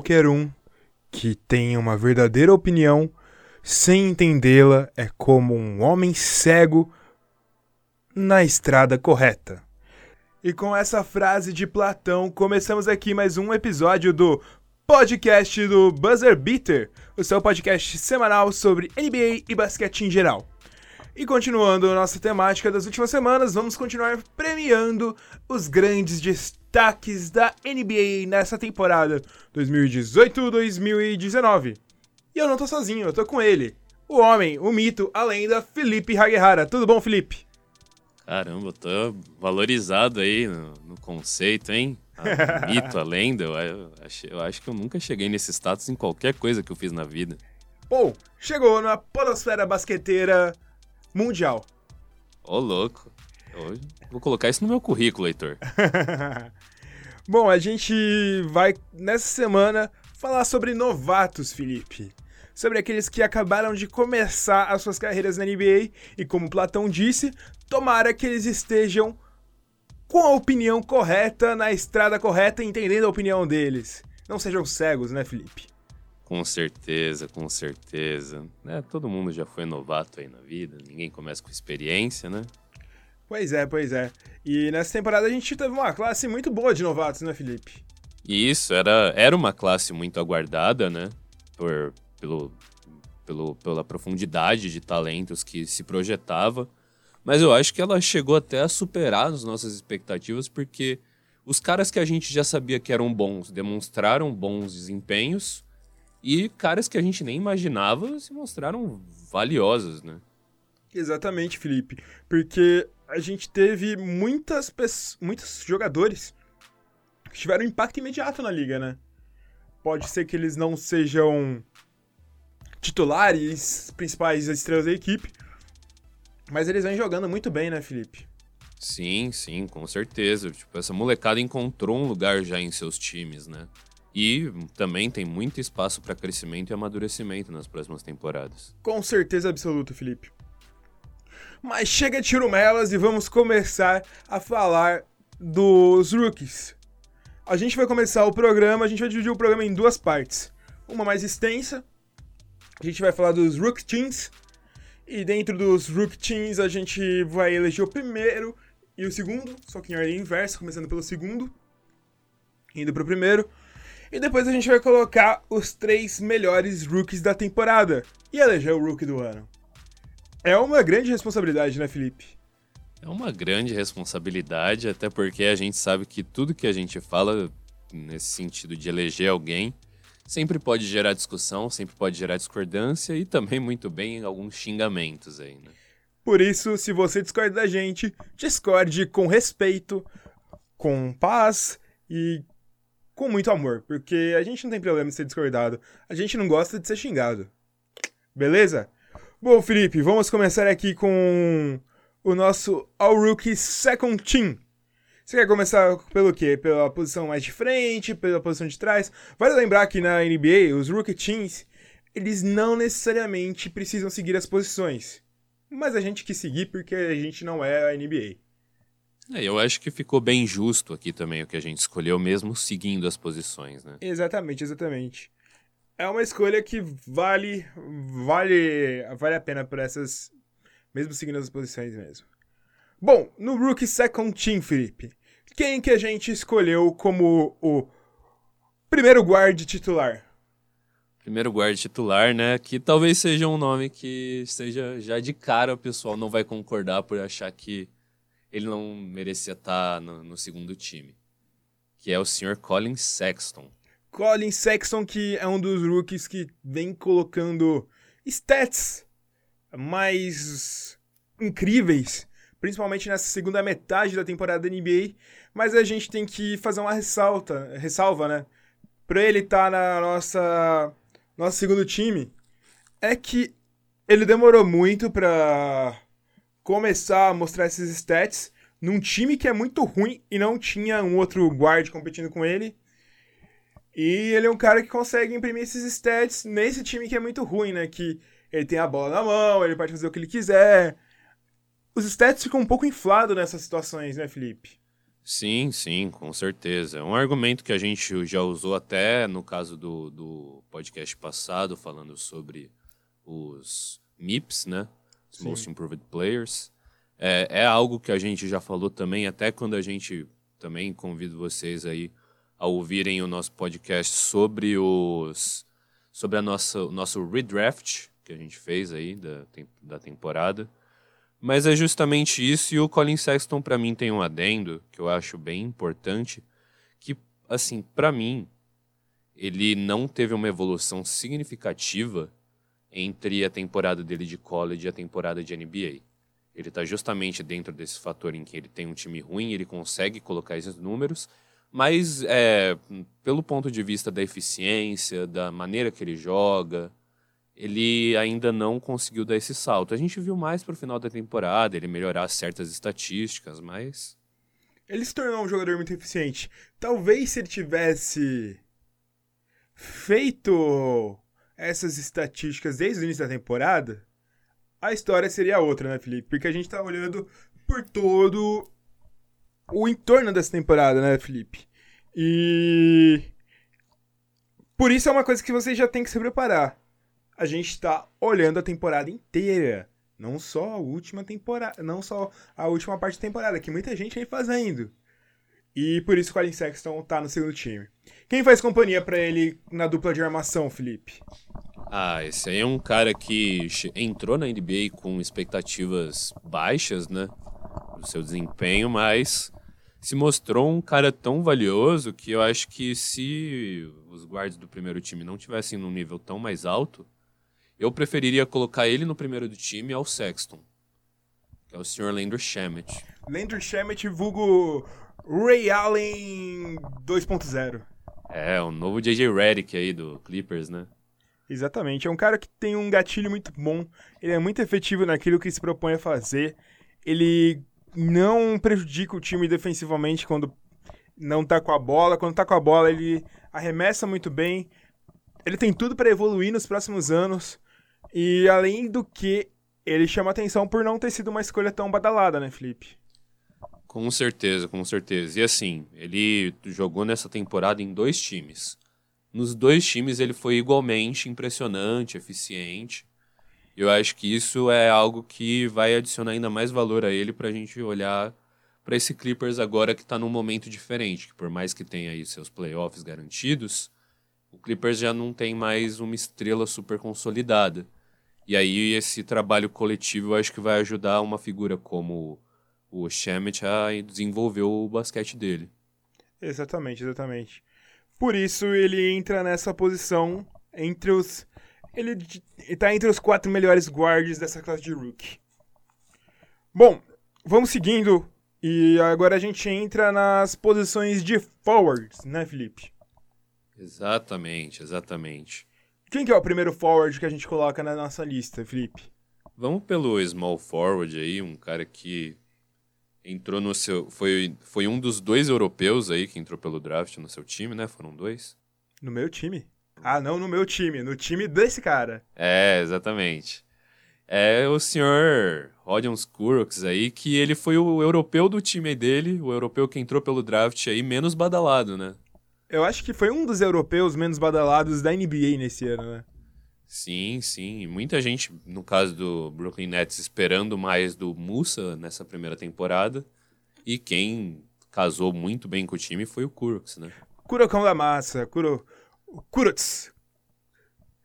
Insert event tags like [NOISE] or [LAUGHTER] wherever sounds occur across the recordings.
qualquer um que tenha uma verdadeira opinião sem entendê-la é como um homem cego na estrada correta. E com essa frase de Platão, começamos aqui mais um episódio do podcast do Buzzer Beater, o seu podcast semanal sobre NBA e basquete em geral. E continuando a nossa temática das últimas semanas, vamos continuar premiando os grandes destaques da NBA nessa temporada 2018-2019. E eu não tô sozinho, eu tô com ele, o homem, o mito, a lenda, Felipe Haguehara. Tudo bom, Felipe? Caramba, eu tô valorizado aí no, no conceito, hein? A [LAUGHS] mito, a lenda, eu, eu, eu acho que eu nunca cheguei nesse status em qualquer coisa que eu fiz na vida. Bom, chegou na podosfera basqueteira mundial. Ô, louco. Eu vou colocar isso no meu currículo, Heitor. [LAUGHS] Bom, a gente vai, nessa semana, falar sobre novatos, Felipe. Sobre aqueles que acabaram de começar as suas carreiras na NBA e, como Platão disse, tomara que eles estejam com a opinião correta, na estrada correta, entendendo a opinião deles. Não sejam cegos, né, Felipe? Com certeza, com certeza. É, todo mundo já foi novato aí na vida, ninguém começa com experiência, né? Pois é, pois é. E nessa temporada a gente teve uma classe muito boa de novatos, né, Felipe? Isso, era, era uma classe muito aguardada, né? Por, pelo, pelo, pela profundidade de talentos que se projetava. Mas eu acho que ela chegou até a superar as nossas expectativas, porque os caras que a gente já sabia que eram bons demonstraram bons desempenhos e caras que a gente nem imaginava se mostraram valiosos, né? Exatamente, Felipe. Porque a gente teve muitas muitos jogadores que tiveram impacto imediato na liga, né? Pode ser que eles não sejam titulares, principais estrelas da equipe, mas eles vêm jogando muito bem, né, Felipe? Sim, sim, com certeza. Tipo, essa molecada encontrou um lugar já em seus times, né? E também tem muito espaço para crescimento e amadurecimento nas próximas temporadas. Com certeza absoluta, Felipe. Mas chega de tirumelas e vamos começar a falar dos rookies. A gente vai começar o programa, a gente vai dividir o programa em duas partes. Uma mais extensa, a gente vai falar dos Rook Teams, e dentro dos Rook Teams a gente vai eleger o primeiro e o segundo, só que em ordem inversa, começando pelo segundo, indo pro primeiro. E depois a gente vai colocar os três melhores rookies da temporada e eleger o rookie do ano. É uma grande responsabilidade, né, Felipe? É uma grande responsabilidade, até porque a gente sabe que tudo que a gente fala nesse sentido de eleger alguém sempre pode gerar discussão, sempre pode gerar discordância e também muito bem alguns xingamentos aí, né? Por isso, se você discorda da gente, discorde com respeito, com paz e com muito amor, porque a gente não tem problema em ser discordado, a gente não gosta de ser xingado. Beleza? Bom, Felipe, vamos começar aqui com o nosso All Rookie Second Team. Você quer começar pelo quê? Pela posição mais de frente, pela posição de trás? Vale lembrar que na NBA, os Rookie Teams, eles não necessariamente precisam seguir as posições. Mas a gente quis seguir porque a gente não é a NBA. É, eu acho que ficou bem justo aqui também o que a gente escolheu, mesmo seguindo as posições, né? Exatamente, exatamente. É uma escolha que vale, vale, vale a pena por essas, mesmo seguindo as posições mesmo. Bom, no Rookie Second Team, Felipe, quem que a gente escolheu como o primeiro guard titular? Primeiro guard titular, né? Que talvez seja um nome que seja já de cara o pessoal não vai concordar por achar que ele não merecia estar no, no segundo time, que é o Sr. Colin Sexton. Colin Sexton, que é um dos rookies que vem colocando stats mais incríveis, principalmente nessa segunda metade da temporada da NBA, mas a gente tem que fazer uma ressalta, ressalva, né? Para ele estar tá na nossa nosso segundo time, é que ele demorou muito para começar a mostrar esses stats num time que é muito ruim e não tinha um outro guard competindo com ele. E ele é um cara que consegue imprimir esses stats nesse time que é muito ruim, né? Que ele tem a bola na mão, ele pode fazer o que ele quiser. Os stats ficam um pouco inflados nessas situações, né, Felipe? Sim, sim, com certeza. É um argumento que a gente já usou até no caso do, do podcast passado, falando sobre os MIPs, né? Sim. Most Improved Players. É, é algo que a gente já falou também, até quando a gente também convido vocês aí a ouvirem o nosso podcast sobre os sobre a nossa, o nosso redraft que a gente fez aí da, da temporada. Mas é justamente isso, e o Colin Sexton para mim tem um adendo que eu acho bem importante, que assim, para mim, ele não teve uma evolução significativa entre a temporada dele de college e a temporada de NBA. Ele está justamente dentro desse fator em que ele tem um time ruim, ele consegue colocar esses números, mas é, pelo ponto de vista da eficiência, da maneira que ele joga, ele ainda não conseguiu dar esse salto. A gente viu mais pro final da temporada, ele melhorar certas estatísticas, mas Ele se tornou um jogador muito eficiente. Talvez se ele tivesse feito essas estatísticas desde o início da temporada, a história seria outra, né, Felipe? Porque a gente tá olhando por todo o entorno dessa temporada, né, Felipe? E por isso é uma coisa que você já tem que se preparar. A gente tá olhando a temporada inteira. Não só a última temporada, não só a última parte da temporada, que muita gente vem fazendo. E por isso o Colin Sexton tá no segundo time. Quem faz companhia pra ele na dupla de armação, Felipe? Ah, esse aí é um cara que entrou na NBA com expectativas baixas, né? Do seu desempenho, mas se mostrou um cara tão valioso que eu acho que se os guardas do primeiro time não tivessem num nível tão mais alto, eu preferiria colocar ele no primeiro do time ao Sexton, que é o Sr. Landry Shamet. Landry Shamet, vulgo Ray Allen 2.0. É, o novo JJ Redick aí do Clippers, né? Exatamente, é um cara que tem um gatilho muito bom, ele é muito efetivo naquilo que se propõe a fazer, ele não prejudica o time defensivamente quando não tá com a bola, quando tá com a bola ele arremessa muito bem, ele tem tudo para evoluir nos próximos anos, e além do que, ele chama atenção por não ter sido uma escolha tão badalada, né, Felipe? Com certeza, com certeza. E assim, ele jogou nessa temporada em dois times. Nos dois times ele foi igualmente impressionante, eficiente. Eu acho que isso é algo que vai adicionar ainda mais valor a ele pra gente olhar pra esse Clippers agora que tá num momento diferente, que por mais que tenha aí seus playoffs garantidos, o Clippers já não tem mais uma estrela super consolidada. E aí esse trabalho coletivo eu acho que vai ajudar uma figura como o Shemet a desenvolver o basquete dele. Exatamente, exatamente. Por isso ele entra nessa posição entre os. Ele d- ele tá entre os quatro melhores guards dessa classe de rookie. Bom, vamos seguindo. E agora a gente entra nas posições de forwards, né, Felipe? Exatamente, exatamente. Quem que é o primeiro forward que a gente coloca na nossa lista, Felipe? Vamos pelo small forward aí, um cara que entrou no seu. Foi, foi um dos dois europeus aí que entrou pelo draft no seu time, né? Foram dois? No meu time? Ah, não no meu time, no time desse cara. É, exatamente. É o senhor Rodion Skurox aí, que ele foi o europeu do time dele, o europeu que entrou pelo draft aí, menos badalado, né? Eu acho que foi um dos europeus menos badalados da NBA nesse ano, né? Sim, sim. Muita gente, no caso do Brooklyn Nets, esperando mais do Musa nessa primeira temporada. E quem casou muito bem com o time foi o Kuroks, né? Kurokão da massa, Kuro... Kurots.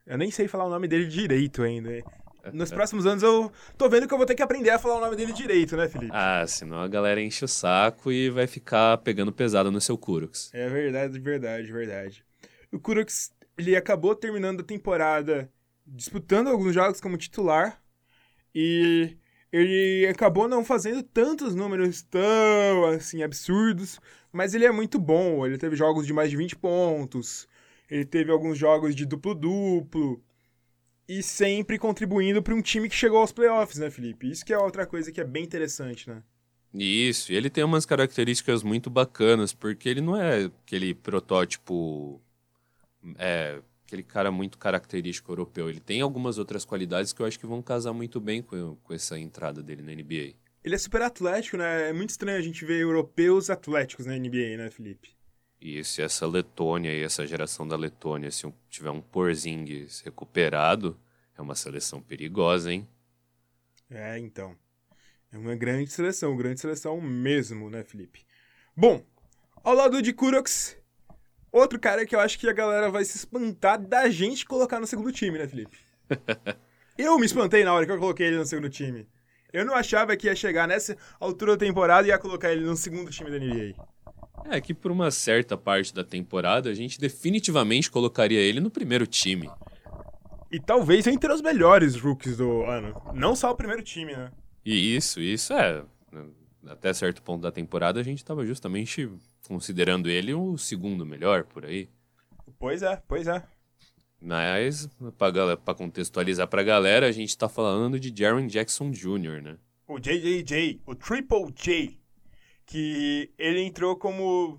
Eu nem sei falar o nome dele direito ainda. hein? Nos [LAUGHS] próximos anos eu tô vendo que eu vou ter que aprender a falar o nome dele direito, né, Felipe? Ah, senão a galera enche o saco e vai ficar pegando pesado no seu Kuroks. É verdade, verdade, verdade. O Kuroks, ele acabou terminando a temporada disputando alguns jogos como titular e ele acabou não fazendo tantos números tão, assim, absurdos, mas ele é muito bom. Ele teve jogos de mais de 20 pontos, ele teve alguns jogos de duplo-duplo e sempre contribuindo para um time que chegou aos playoffs, né, Felipe? Isso que é outra coisa que é bem interessante, né? Isso, e ele tem umas características muito bacanas, porque ele não é aquele protótipo. É, aquele cara muito característico europeu. Ele tem algumas outras qualidades que eu acho que vão casar muito bem com, com essa entrada dele na NBA. Ele é super atlético, né? É muito estranho a gente ver europeus atléticos na NBA, né, Felipe? E se essa Letônia e essa geração da Letônia, se tiver um Porzingis recuperado, é uma seleção perigosa, hein? É, então. É uma grande seleção, grande seleção mesmo, né, Felipe? Bom, ao lado de Kuroks, outro cara que eu acho que a galera vai se espantar da gente colocar no segundo time, né, Felipe? [LAUGHS] eu me espantei na hora que eu coloquei ele no segundo time. Eu não achava que ia chegar nessa altura da temporada e ia colocar ele no segundo time da NBA. É que por uma certa parte da temporada a gente definitivamente colocaria ele no primeiro time. E talvez entre os melhores rookies do ano. Não só o primeiro time, né? E isso, isso é. Até certo ponto da temporada a gente estava justamente considerando ele o segundo melhor por aí. Pois é, pois é. Mas, para contextualizar pra galera, a gente tá falando de Jaren Jackson Jr., né? O JJJ, o Triple J, que ele entrou como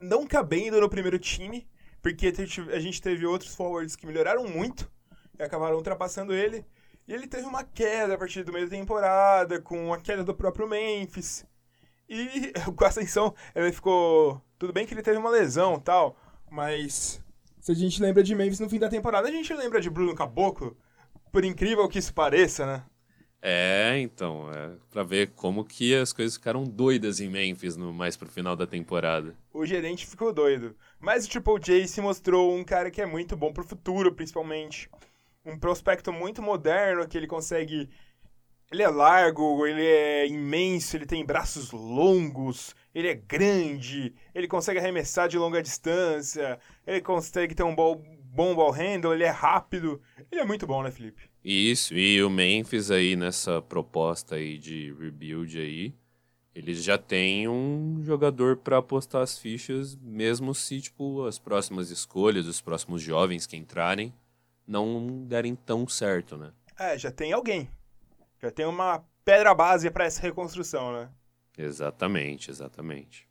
não cabendo no primeiro time, porque a gente teve outros forwards que melhoraram muito e acabaram ultrapassando ele. E ele teve uma queda a partir do meio da temporada, com a queda do próprio Memphis. E [LAUGHS] com a ascensão, ele ficou. Tudo bem que ele teve uma lesão e tal, mas se a gente lembra de Memphis no fim da temporada, a gente lembra de Bruno Caboclo. Por incrível que isso pareça, né? É, então, é pra ver como que as coisas ficaram doidas em Memphis no, mais pro final da temporada. O gerente ficou doido. Mas o Triple J se mostrou um cara que é muito bom pro futuro, principalmente. Um prospecto muito moderno, que ele consegue ele é largo, ele é imenso, ele tem braços longos, ele é grande, ele consegue arremessar de longa distância, ele consegue ter um ball, bom ball handle, ele é rápido. Ele é muito bom, né, Felipe? Isso, e o Memphis aí nessa proposta aí de rebuild aí, eles já têm um jogador para apostar as fichas, mesmo se tipo as próximas escolhas, os próximos jovens que entrarem não derem tão certo, né? É, já tem alguém. Já tem uma pedra base para essa reconstrução, né? Exatamente, exatamente.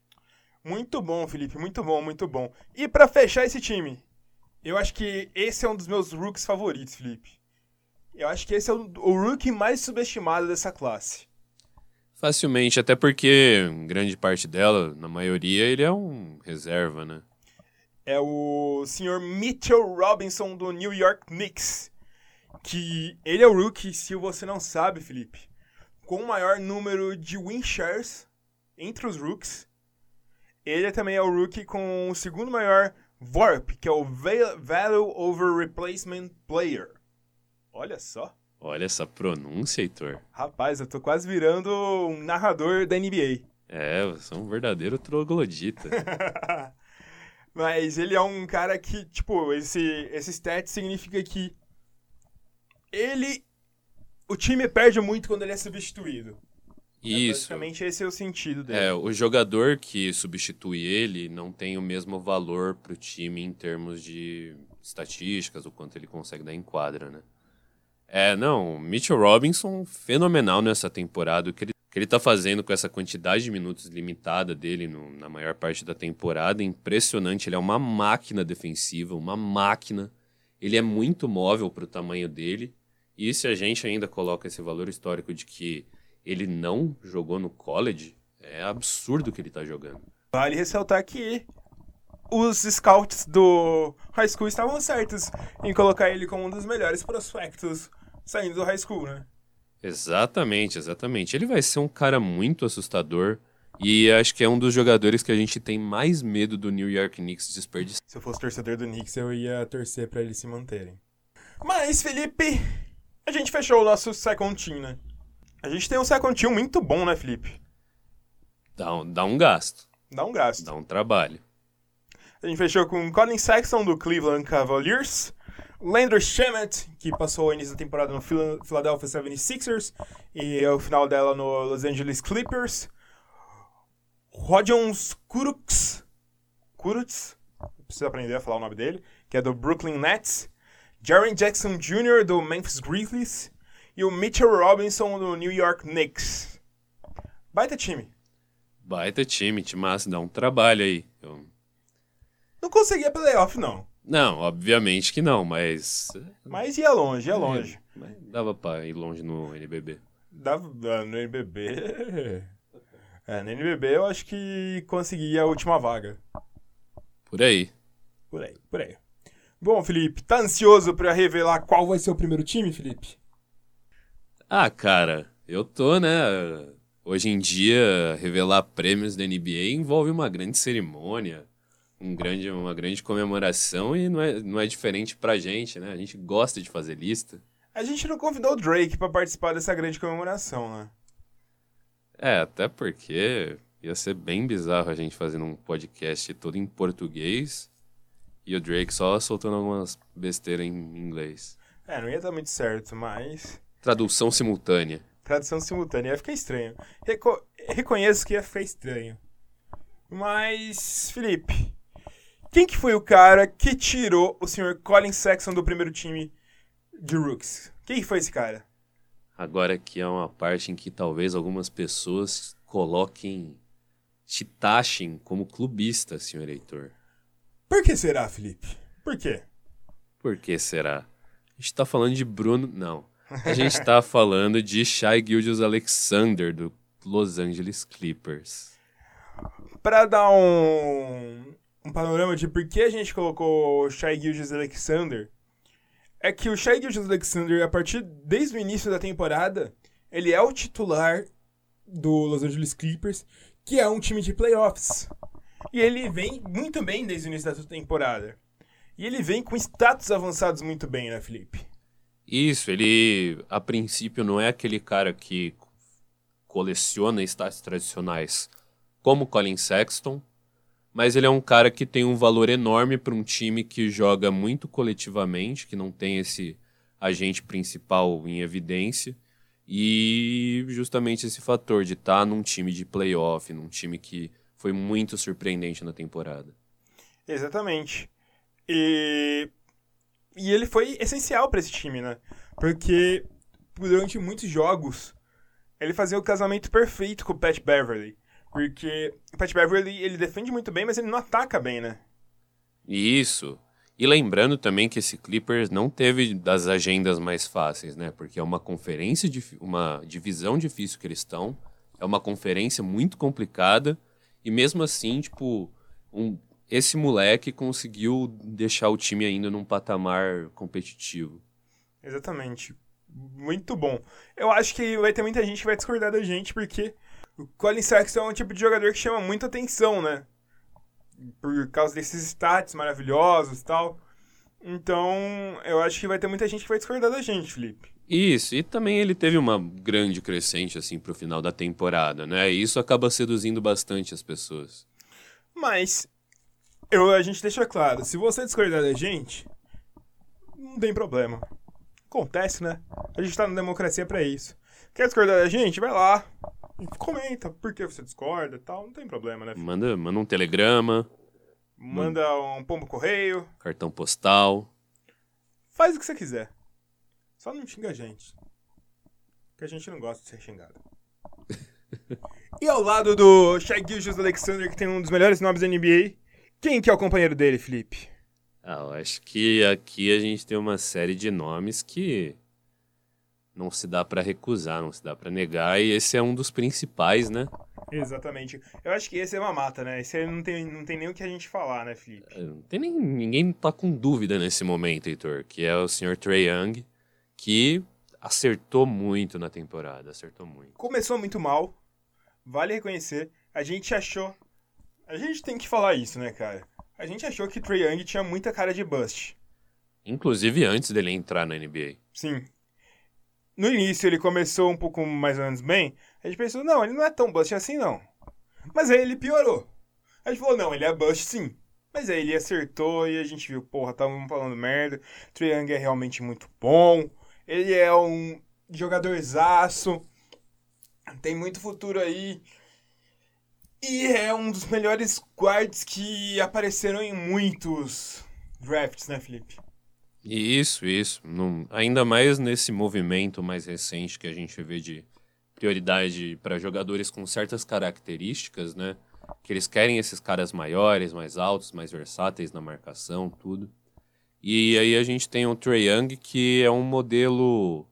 Muito bom, Felipe, muito bom, muito bom. E para fechar esse time, eu acho que esse é um dos meus rookies favoritos, Felipe. Eu acho que esse é o, o rookie mais subestimado dessa classe. Facilmente, até porque grande parte dela, na maioria, ele é um reserva, né? É o senhor Mitchell Robinson do New York Knicks que ele é o rookie, se você não sabe, Felipe, com o maior número de win shares entre os rookies. Ele também é o rookie com o segundo maior VORP, que é o Value Over Replacement Player. Olha só. Olha essa pronúncia, Heitor. Rapaz, eu tô quase virando um narrador da NBA. É, você é um verdadeiro troglodita. [LAUGHS] Mas ele é um cara que, tipo, esse, esse stat significa que ele. O time perde muito quando ele é substituído. É, Isso. É, basicamente esse é o sentido dele. É, o jogador que substitui ele não tem o mesmo valor para o time em termos de estatísticas, o quanto ele consegue dar em quadra, né? É, não, Mitchell Robinson, fenomenal nessa temporada. O que ele, que ele tá fazendo com essa quantidade de minutos limitada dele no, na maior parte da temporada, impressionante. Ele é uma máquina defensiva, uma máquina. Ele é muito móvel para o tamanho dele. E se a gente ainda coloca esse valor histórico de que ele não jogou no college, é absurdo que ele está jogando. Vale ressaltar que os scouts do high school estavam certos em colocar ele como um dos melhores prospectos saindo do high school, né? Exatamente, exatamente. Ele vai ser um cara muito assustador e acho que é um dos jogadores que a gente tem mais medo do New York Knicks desperdiçar. Se eu fosse torcedor do Knicks, eu ia torcer para eles se manterem. Mas, Felipe, a gente fechou o nosso second team, né? A gente tem um second team muito bom, né, Felipe? Dá um, dá um gasto. Dá um gasto. Dá um trabalho. A gente fechou com Colin Sexton, do Cleveland Cavaliers. Landry Shamet, que passou o início da temporada no Philadelphia 76ers e o final dela no Los Angeles Clippers. Rodion Kuruks, Kuruks, preciso aprender a falar o nome dele, que é do Brooklyn Nets. Jaren Jackson Jr. do Memphis Grizzlies e o Mitchell Robinson do New York Knicks. Baita time. Baita time, mas dá um trabalho aí. Eu... Não conseguia playoff, não. Não, obviamente que não, mas. Mas ia longe, ia longe. É, dava pra ir longe no NBB. Da, da, no NBB. É, no NBB eu acho que consegui a última vaga. Por aí. Por aí, por aí. Bom, Felipe, tá ansioso pra revelar qual vai ser o primeiro time, Felipe? Ah, cara, eu tô, né? Hoje em dia, revelar prêmios da NBA envolve uma grande cerimônia, um grande, uma grande comemoração e não é, não é diferente pra gente, né? A gente gosta de fazer lista. A gente não convidou o Drake pra participar dessa grande comemoração, né? É, até porque ia ser bem bizarro a gente fazendo um podcast todo em português e o Drake só soltando algumas besteiras em inglês. É, não ia dar muito certo, mas. Tradução simultânea. Tradução simultânea ia ficar estranho. Reco reconheço que ia ficar estranho. Mas, Felipe, quem que foi o cara que tirou o senhor Colin Sexton do primeiro time de Rooks? Quem foi esse cara? Agora que é uma parte em que talvez algumas pessoas coloquem, te taxem como clubista, senhor Heitor. Por que será, Felipe? Por quê? Por que será? A gente tá falando de Bruno. Não. A gente tá [LAUGHS] falando de Shai Gilgeous Alexander, do Los Angeles Clippers. Para dar um, um panorama de por que a gente colocou o Shai Gilgeous Alexander, é que o Shai Gilgeous Alexander, a partir desde o início da temporada, ele é o titular do Los Angeles Clippers, que é um time de playoffs. E ele vem muito bem desde o início da temporada. E ele vem com status avançados muito bem, né, Felipe? Isso, ele a princípio não é aquele cara que coleciona status tradicionais como Colin Sexton, mas ele é um cara que tem um valor enorme para um time que joga muito coletivamente, que não tem esse agente principal em evidência. E justamente esse fator de estar tá num time de playoff, num time que foi muito surpreendente na temporada. Exatamente. E, e ele foi essencial para esse time, né? Porque durante muitos jogos ele fazia o casamento perfeito com o Pat Beverly. Porque o Pat Beverly, ele defende muito bem, mas ele não ataca bem, né? Isso. E lembrando também que esse Clippers não teve das agendas mais fáceis, né? Porque é uma conferência, de, uma divisão difícil que eles estão. É uma conferência muito complicada. E mesmo assim, tipo, um, esse moleque conseguiu deixar o time ainda num patamar competitivo. Exatamente. Muito bom. Eu acho que vai ter muita gente que vai discordar da gente, porque o Colin Sexton é um tipo de jogador que chama muita atenção, né? Por causa desses stats maravilhosos e tal. Então, eu acho que vai ter muita gente que vai discordar da gente, Felipe. Isso, e também ele teve uma grande crescente, assim, pro final da temporada, né? E isso acaba seduzindo bastante as pessoas. Mas, eu, a gente deixa claro, se você discordar da gente, não tem problema. Acontece, né? A gente tá na democracia para isso. Quer discordar da gente? Vai lá, comenta por que você discorda e tal, não tem problema, né? Manda, manda um telegrama. Manda um pombo correio. Cartão postal. Faz o que você quiser. Só não xinga a gente. Porque a gente não gosta de ser xingado. [LAUGHS] e ao lado do Shai Gilgeous Alexander, que tem um dos melhores nomes da NBA, quem que é o companheiro dele, Felipe? Ah, eu acho que aqui a gente tem uma série de nomes que não se dá para recusar, não se dá para negar, e esse é um dos principais, né? Exatamente. Eu acho que esse é uma mata, né? Esse aí não tem, não tem nem o que a gente falar, né, Felipe? É, não tem nem, ninguém tá com dúvida nesse momento, Heitor, que é o senhor Trey Young, que acertou muito na temporada, acertou muito. Começou muito mal, vale reconhecer. A gente achou... A gente tem que falar isso, né, cara? A gente achou que Trey Young tinha muita cara de bust. Inclusive antes dele entrar na NBA. Sim no início ele começou um pouco mais ou menos bem, a gente pensou, não, ele não é tão bust assim não. Mas aí ele piorou. A gente falou, não, ele é bust sim. Mas aí ele acertou e a gente viu, porra, tava falando merda. Young é realmente muito bom. Ele é um jogadorzaço. Tem muito futuro aí. E é um dos melhores guards que apareceram em muitos drafts, né, Felipe? Isso, isso. ainda mais nesse movimento mais recente que a gente vê de prioridade para jogadores com certas características, né? Que eles querem esses caras maiores, mais altos, mais versáteis na marcação, tudo. E aí a gente tem o Trey Young, que é um modelo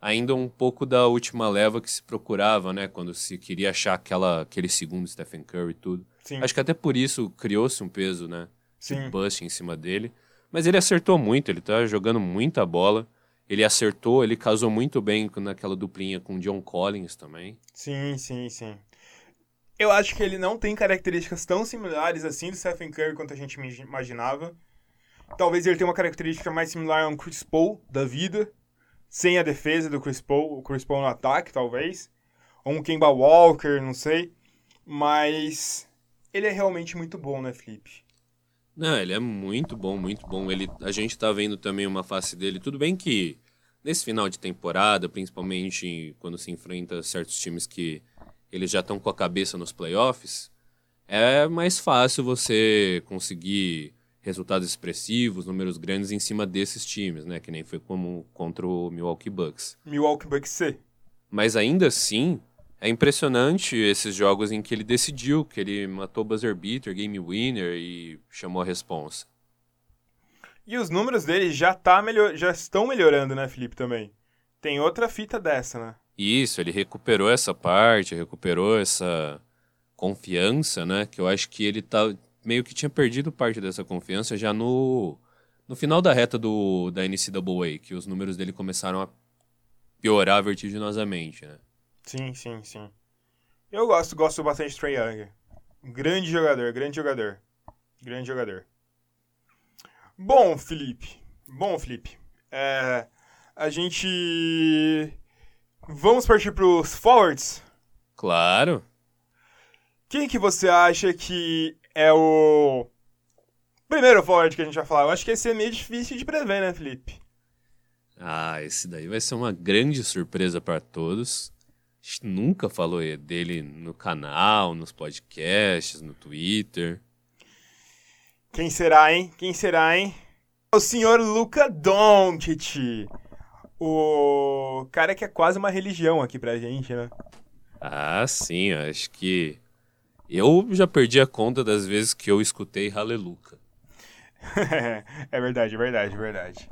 ainda um pouco da última leva que se procurava, né? Quando se queria achar aquela, aquele segundo Stephen Curry e tudo. Sim. Acho que até por isso criou-se um peso, né? Sim. De bust em cima dele. Mas ele acertou muito, ele tá jogando muita bola. Ele acertou, ele casou muito bem naquela duplinha com o John Collins também. Sim, sim, sim. Eu acho que ele não tem características tão similares assim do Stephen Curry quanto a gente imaginava. Talvez ele tenha uma característica mais similar a um Chris Paul da vida, sem a defesa do Chris Paul, o Chris Paul no ataque, talvez. Ou um Kemba Walker, não sei. Mas ele é realmente muito bom, né, Felipe? Não, ele é muito bom, muito bom. Ele, a gente tá vendo também uma face dele. Tudo bem que nesse final de temporada, principalmente quando se enfrenta certos times que eles já estão com a cabeça nos playoffs, é mais fácil você conseguir resultados expressivos, números grandes em cima desses times, né? Que nem foi como contra o Milwaukee Bucks. Milwaukee Bucks C. Mas ainda assim, é impressionante esses jogos em que ele decidiu, que ele matou buzzer beater, game winner e chamou a responsa. E os números dele já, tá melhor, já estão melhorando, né, Felipe, também. Tem outra fita dessa, né? Isso, ele recuperou essa parte, recuperou essa confiança, né? Que eu acho que ele tá meio que tinha perdido parte dessa confiança já no, no final da reta do, da NCAA, que os números dele começaram a piorar vertiginosamente, né? Sim, sim, sim. Eu gosto, gosto bastante de Trey Young. Grande jogador, grande jogador. Grande jogador. Bom, Felipe. Bom, Felipe. É, a gente. Vamos partir para os forwards? Claro. Quem que você acha que é o primeiro forward que a gente vai falar? Eu acho que esse é meio difícil de prever, né, Felipe? Ah, esse daí vai ser uma grande surpresa para todos gente nunca falou dele no canal, nos podcasts, no Twitter. Quem será, hein? Quem será, hein? O senhor Luca Doncic. O cara que é quase uma religião aqui pra gente, né? Ah, sim, acho que eu já perdi a conta das vezes que eu escutei Haleluca. [LAUGHS] é verdade, é verdade, é verdade.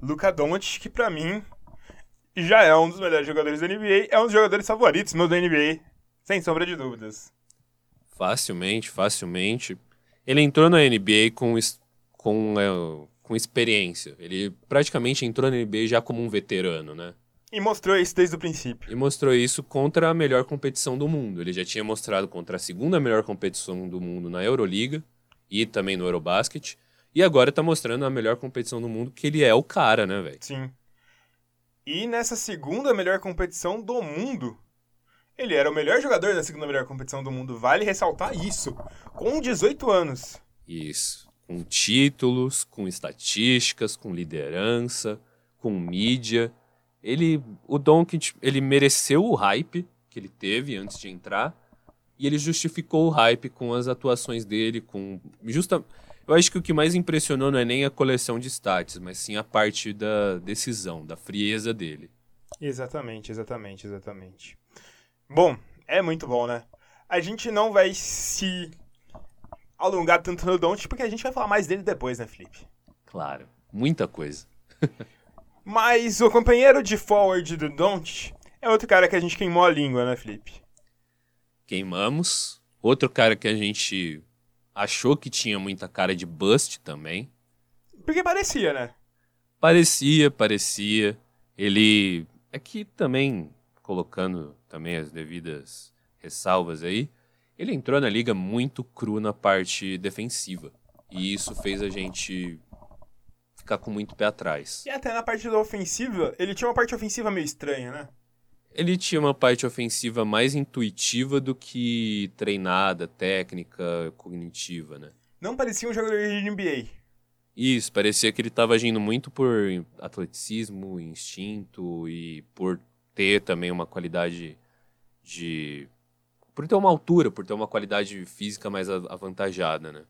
Luca Doncic que pra mim já é um dos melhores jogadores da NBA, é um dos jogadores favoritos no da NBA, sem sombra de dúvidas. Facilmente, facilmente. Ele entrou na NBA com, com, é, com experiência. Ele praticamente entrou na NBA já como um veterano, né? E mostrou isso desde o princípio. E mostrou isso contra a melhor competição do mundo. Ele já tinha mostrado contra a segunda melhor competição do mundo na Euroliga e também no Eurobasket. E agora tá mostrando a melhor competição do mundo que ele é o cara, né, velho? Sim. E nessa segunda melhor competição do mundo, ele era o melhor jogador da segunda melhor competição do mundo. Vale ressaltar isso. Com 18 anos. Isso. Com títulos, com estatísticas, com liderança, com mídia. Ele, o Doncic, ele mereceu o hype que ele teve antes de entrar e ele justificou o hype com as atuações dele, com justa, eu acho que o que mais impressionou não é nem a coleção de stats, mas sim a parte da decisão, da frieza dele. Exatamente, exatamente, exatamente. Bom, é muito bom, né? A gente não vai se alongar tanto no Don't, porque a gente vai falar mais dele depois, né, Felipe? Claro, muita coisa. [LAUGHS] Mas o companheiro de forward do Don't é outro cara que a gente queimou a língua, né, Felipe? Queimamos. Outro cara que a gente achou que tinha muita cara de bust também. Porque parecia, né? Parecia, parecia. Ele. Aqui também, colocando também as devidas ressalvas aí, ele entrou na liga muito cru na parte defensiva. E isso fez a gente ficar com muito pé atrás. E até na parte da ofensiva, ele tinha uma parte ofensiva meio estranha, né? Ele tinha uma parte ofensiva mais intuitiva do que treinada, técnica, cognitiva, né? Não parecia um jogador de NBA. Isso, parecia que ele estava agindo muito por atleticismo, instinto e por ter também uma qualidade de. por ter uma altura, por ter uma qualidade física mais avantajada, né?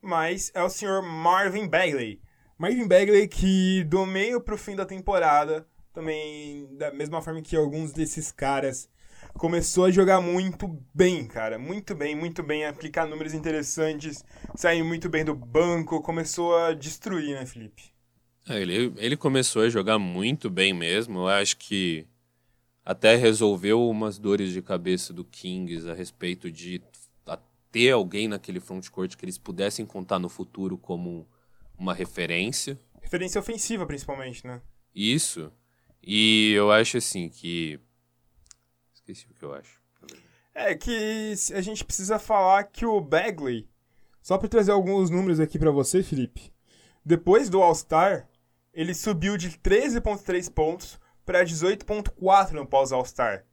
Mas é o senhor Marvin Bagley. Marvin Bagley que do meio pro fim da temporada também, da mesma forma que alguns desses caras, começou a jogar muito bem, cara. Muito bem, muito bem, aplicar números interessantes, sair muito bem do banco, começou a destruir, né, Felipe? É, ele, ele começou a jogar muito bem mesmo. Eu acho que até resolveu umas dores de cabeça do Kings a respeito de ter alguém naquele frontcourt que eles pudessem contar no futuro como uma referência. Referência ofensiva, principalmente, né? Isso. E eu acho assim que. Esqueci o que eu acho. É que a gente precisa falar que o Bagley, só para trazer alguns números aqui para você, Felipe. Depois do All-Star, ele subiu de 13.3 pontos para 18.4 no pós All-Star.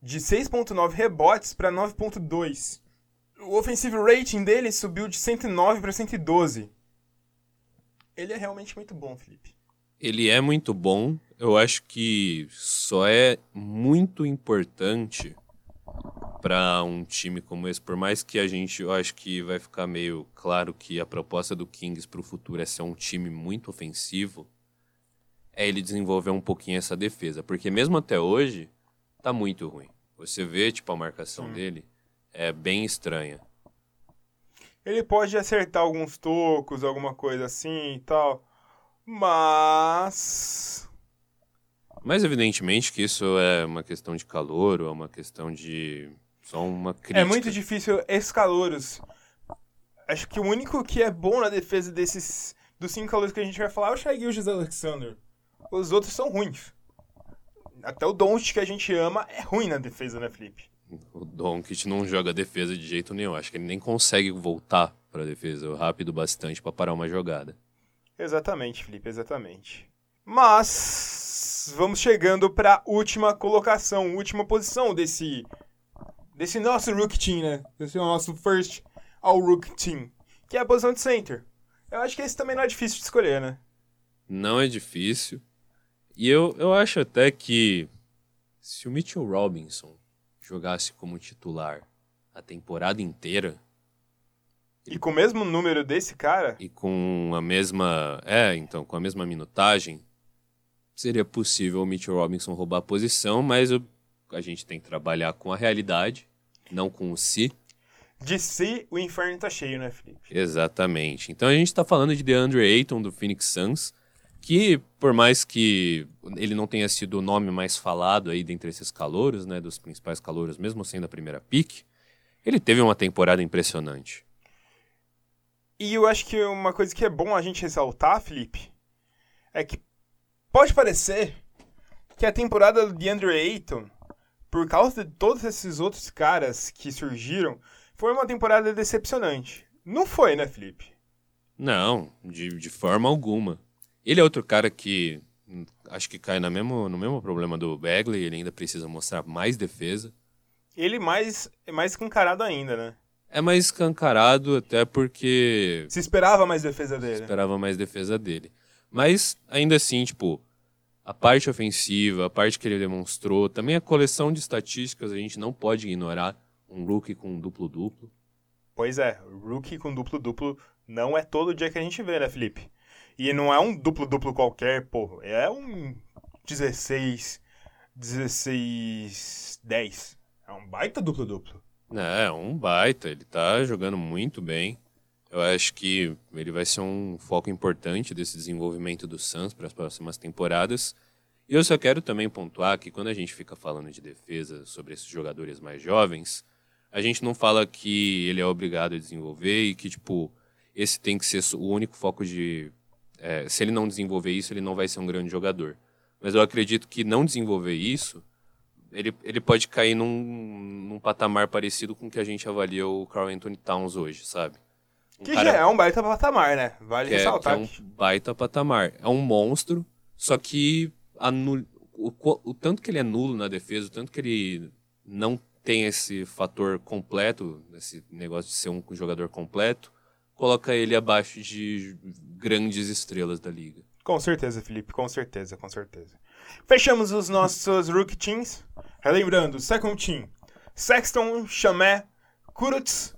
De 6.9 rebotes para 9.2. O offensive rating dele subiu de 109 para 112. Ele é realmente muito bom, Felipe. Ele é muito bom. Eu acho que só é muito importante para um time como esse, por mais que a gente, eu acho que vai ficar meio claro que a proposta do Kings para o futuro é ser um time muito ofensivo, é ele desenvolver um pouquinho essa defesa, porque mesmo até hoje tá muito ruim. Você vê tipo a marcação dele é bem estranha. Ele pode acertar alguns tocos, alguma coisa assim e tal, mas mas evidentemente que isso é uma questão de calor ou é uma questão de só uma crítica. É muito difícil esses calouros. Acho que o único que é bom na defesa desses dos cinco calouros que a gente vai falar é o Shai Gilgis Alexander. Os outros são ruins. Até o Doncic que a gente ama é ruim na defesa, né, Felipe? O Doncic não joga defesa de jeito nenhum. Acho que ele nem consegue voltar para defesa rápido bastante para parar uma jogada. Exatamente, Felipe, exatamente. Mas vamos chegando para a última colocação, última posição desse desse nosso Rook Team, né? Desse nosso first all Rook Team, que é a posição de center. Eu acho que esse também não é difícil de escolher, né? Não é difícil. E eu, eu acho até que se o Mitchell Robinson jogasse como titular a temporada inteira. E com o mesmo número desse cara? E com a mesma. É, então, com a mesma minutagem, seria possível o Mitchell Robinson roubar a posição, mas eu a gente tem que trabalhar com a realidade, não com o si. De si, o inferno tá cheio, né, Felipe? Exatamente. Então a gente está falando de DeAndre Ayton, do Phoenix Suns, que por mais que ele não tenha sido o nome mais falado aí dentre esses calouros, né, dos principais calouros, mesmo sendo a primeira pick, ele teve uma temporada impressionante. E eu acho que uma coisa que é bom a gente ressaltar, Felipe, é que pode parecer que a temporada do DeAndre Ayton por causa de todos esses outros caras que surgiram, foi uma temporada decepcionante. Não foi, né, Felipe? Não, de, de forma alguma. Ele é outro cara que hum, acho que cai no mesmo, no mesmo problema do Bagley, ele ainda precisa mostrar mais defesa. Ele mais, é mais escancarado ainda, né? É mais escancarado até porque... Se esperava mais defesa dele. Se esperava mais defesa dele. Mas, ainda assim, tipo, a parte ofensiva, a parte que ele demonstrou, também a coleção de estatísticas, a gente não pode ignorar um rookie com duplo-duplo. Pois é, rookie com duplo-duplo não é todo dia que a gente vê, né, Felipe? E não é um duplo-duplo qualquer, pô, é um 16, 16, 10. É um baita duplo-duplo. É, um baita, ele tá jogando muito bem. Eu acho que ele vai ser um foco importante desse desenvolvimento do Suns para as próximas temporadas. E eu só quero também pontuar que quando a gente fica falando de defesa sobre esses jogadores mais jovens, a gente não fala que ele é obrigado a desenvolver e que, tipo, esse tem que ser o único foco de. É, se ele não desenvolver isso, ele não vai ser um grande jogador. Mas eu acredito que não desenvolver isso, ele, ele pode cair num, num patamar parecido com o que a gente avalia o Carl Anthony Towns hoje, sabe? Que cara... já é um baita patamar, né? Vale que ressaltar. É, que é um baita patamar. É um monstro, só que anul... o, o tanto que ele é nulo na defesa, o tanto que ele não tem esse fator completo, esse negócio de ser um jogador completo, coloca ele abaixo de grandes estrelas da liga. Com certeza, Felipe, com certeza, com certeza. Fechamos os nossos rookie teams. Relembrando, second team, Sexton, Chamé, Kurutz,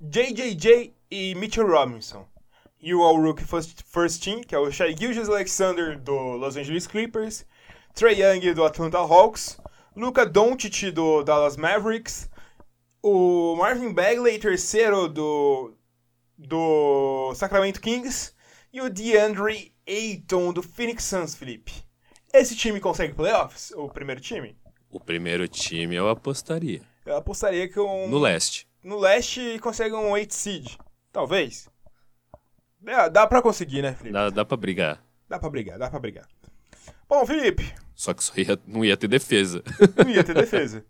JJJ e Mitchell Robinson. E o All-Rookie first, first Team, que é o Shai Gilgis Alexander do Los Angeles Clippers, Trey Young do Atlanta Hawks, Luca Doncic do Dallas Mavericks, o Marvin Bagley, terceiro do, do Sacramento Kings, e o DeAndre Ayton do Phoenix Suns, Felipe. Esse time consegue playoffs? O primeiro time? O primeiro time eu apostaria. Eu apostaria que um... No leste. No leste consegue um 8 seed. Talvez. É, dá pra conseguir, né, Felipe? Dá, dá pra brigar. Dá pra brigar, dá pra brigar. Bom, Felipe, Só que só ia, não ia ter defesa. [LAUGHS] não ia ter defesa.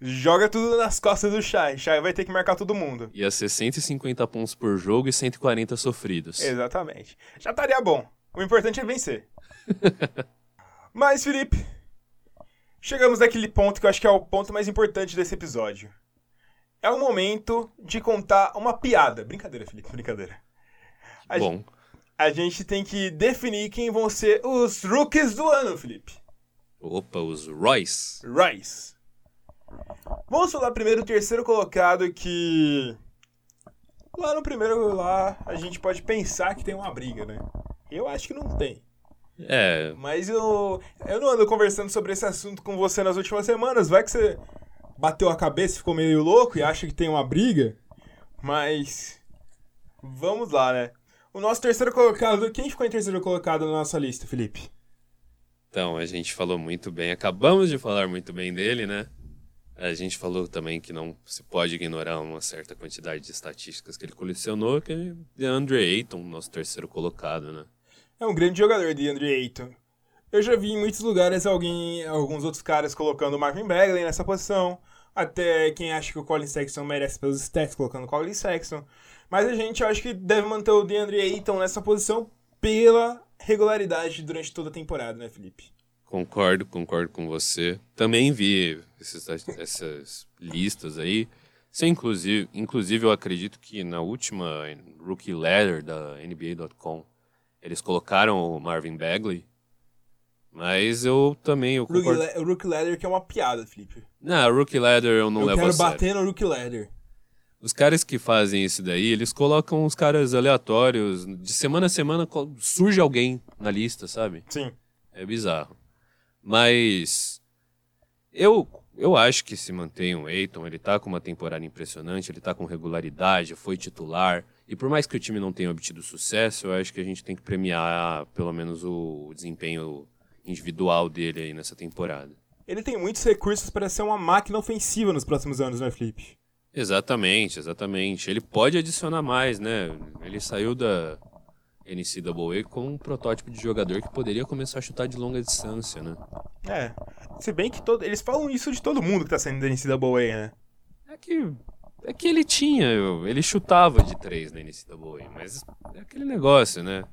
Joga tudo nas costas do Shai. Shai vai ter que marcar todo mundo. Ia ser 150 pontos por jogo e 140 sofridos. Exatamente. Já estaria bom. O importante é vencer. [LAUGHS] Mas, Felipe, chegamos naquele ponto que eu acho que é o ponto mais importante desse episódio. É o momento de contar uma piada. Brincadeira, Felipe, brincadeira. A, Bom, a gente tem que definir quem vão ser os rookies do ano, Felipe. opa, os Royce. Rice. Vamos falar primeiro do terceiro colocado que. Lá no primeiro lá a gente pode pensar que tem uma briga, né? Eu acho que não tem. É, Mas eu, eu não ando conversando sobre esse assunto com você nas últimas semanas. Vai que você bateu a cabeça, ficou meio louco e acha que tem uma briga. Mas. Vamos lá, né? O nosso terceiro colocado. Quem ficou em terceiro colocado na nossa lista, Felipe? então, a gente falou muito bem, acabamos de falar muito bem dele, né? A gente falou também que não se pode ignorar uma certa quantidade de estatísticas que ele colecionou, que é DeAndre Ayton, nosso terceiro colocado, né? É um grande jogador de Andre Ayton. Eu já vi em muitos lugares alguém, alguns outros caras colocando o Marvin Bagley nessa posição. Até quem acha que o Colin Sexton merece pelos stats colocando o Colin Sexton. Mas a gente acha que deve manter o DeAndre Ayton nessa posição pela regularidade durante toda a temporada, né, Felipe? Concordo, concordo com você. Também vi esses- essas listas aí. É inclusive, inclusive, eu acredito que na última Rookie Ladder da NBA.com eles colocaram o Marvin Bagley. Mas eu também eu Rookie concordo. O Rookie Ladder que é uma piada, Felipe. Não, Rookie Ladder eu não eu levo quero a sério. bater no Rookie Ladder. Os caras que fazem isso daí, eles colocam uns caras aleatórios. De semana a semana surge alguém na lista, sabe? Sim. É bizarro. Mas eu eu acho que se mantém o Eiton, ele tá com uma temporada impressionante, ele tá com regularidade, foi titular. E por mais que o time não tenha obtido sucesso, eu acho que a gente tem que premiar pelo menos o desempenho individual dele aí nessa temporada. Ele tem muitos recursos para ser uma máquina ofensiva nos próximos anos, né, Felipe? Exatamente, exatamente. Ele pode adicionar mais, né? Ele saiu da NCAA com um protótipo de jogador que poderia começar a chutar de longa distância, né? É. Se bem que todo... eles falam isso de todo mundo que tá saindo da NCAA, né? É que, é que ele tinha, ele chutava de três na NCAA, mas é aquele negócio, né?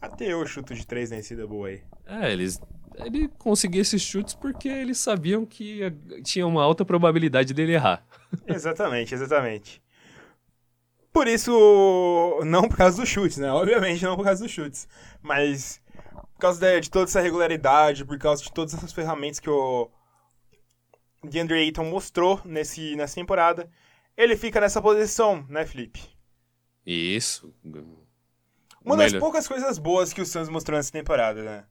Até eu chuto de três na NCAA. É, eles, ele conseguia esses chutes porque eles sabiam que tinha uma alta probabilidade dele errar. [LAUGHS] Exatamente, exatamente. Por isso, não por causa dos chutes, né? Obviamente não por causa dos chutes. Mas por causa de, de toda essa regularidade, por causa de todas essas ferramentas que o DeAndre Ayton mostrou nesse, nessa temporada, ele fica nessa posição, né, Felipe? Isso. Uma das poucas coisas boas que o Suns mostrou nessa temporada, né?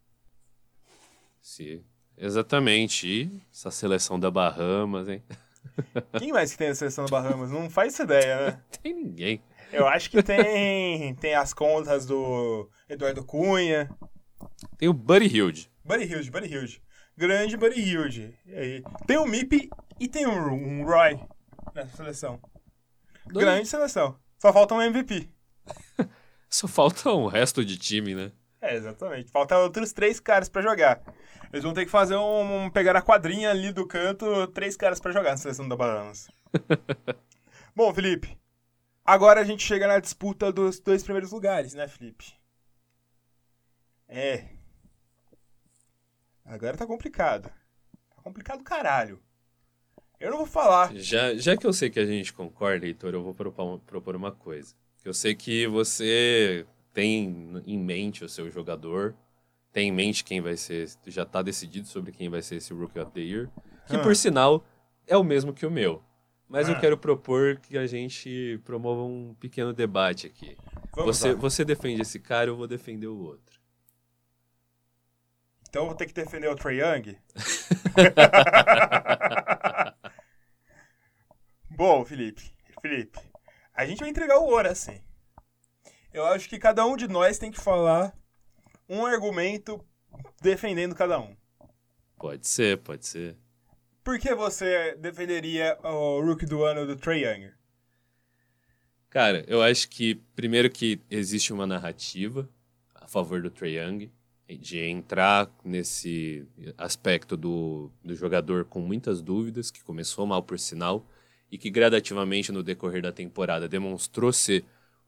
Sim, exatamente. E essa seleção da Bahamas, hein? [LAUGHS] Quem mais que tem na seleção do Bahamas? Não faz essa ideia, né? [LAUGHS] Tem ninguém. Eu acho que tem, tem as contas do Eduardo Cunha, Tem o Buddy Hilde. Buddy Hilde, Buddy Hilde. Grande Buddy Hilde. Aí? Tem o Mip e tem um, um Roy nessa seleção. Dois- Grande seleção. Só falta um MVP. [LAUGHS] Só falta o resto de time, né? É, exatamente. Falta outros três caras pra jogar. Eles vão ter que fazer um, um- pegar a quadrinha ali do canto, três caras pra jogar na seleção da Bahamas. [LAUGHS] Bom, Felipe. Agora a gente chega na disputa dos dois primeiros lugares, né, Felipe? É. Agora tá complicado. Tá complicado caralho. Eu não vou falar. Já, já que eu sei que a gente concorda, Heitor, eu vou propor, propor uma coisa. Eu sei que você tem em mente o seu jogador, tem em mente quem vai ser, já tá decidido sobre quem vai ser esse Rookie of the Year, que Ah. por sinal é o mesmo que o meu. Mas eu Ah. quero propor que a gente promova um pequeno debate aqui. Vamos Você, lá. você defende esse cara, eu vou defender o outro. Então eu vou ter que defender o Trae Young? [LAUGHS] [LAUGHS] Bom, Felipe, Felipe, a gente vai entregar o ouro assim. Eu acho que cada um de nós tem que falar um argumento defendendo cada um. Pode ser, pode ser. Por que você defenderia o rookie do ano do Trey Young? Cara, eu acho que, primeiro, que existe uma narrativa a favor do Trey Young, de entrar nesse aspecto do, do jogador com muitas dúvidas, que começou mal por sinal, e que gradativamente no decorrer da temporada demonstrou ser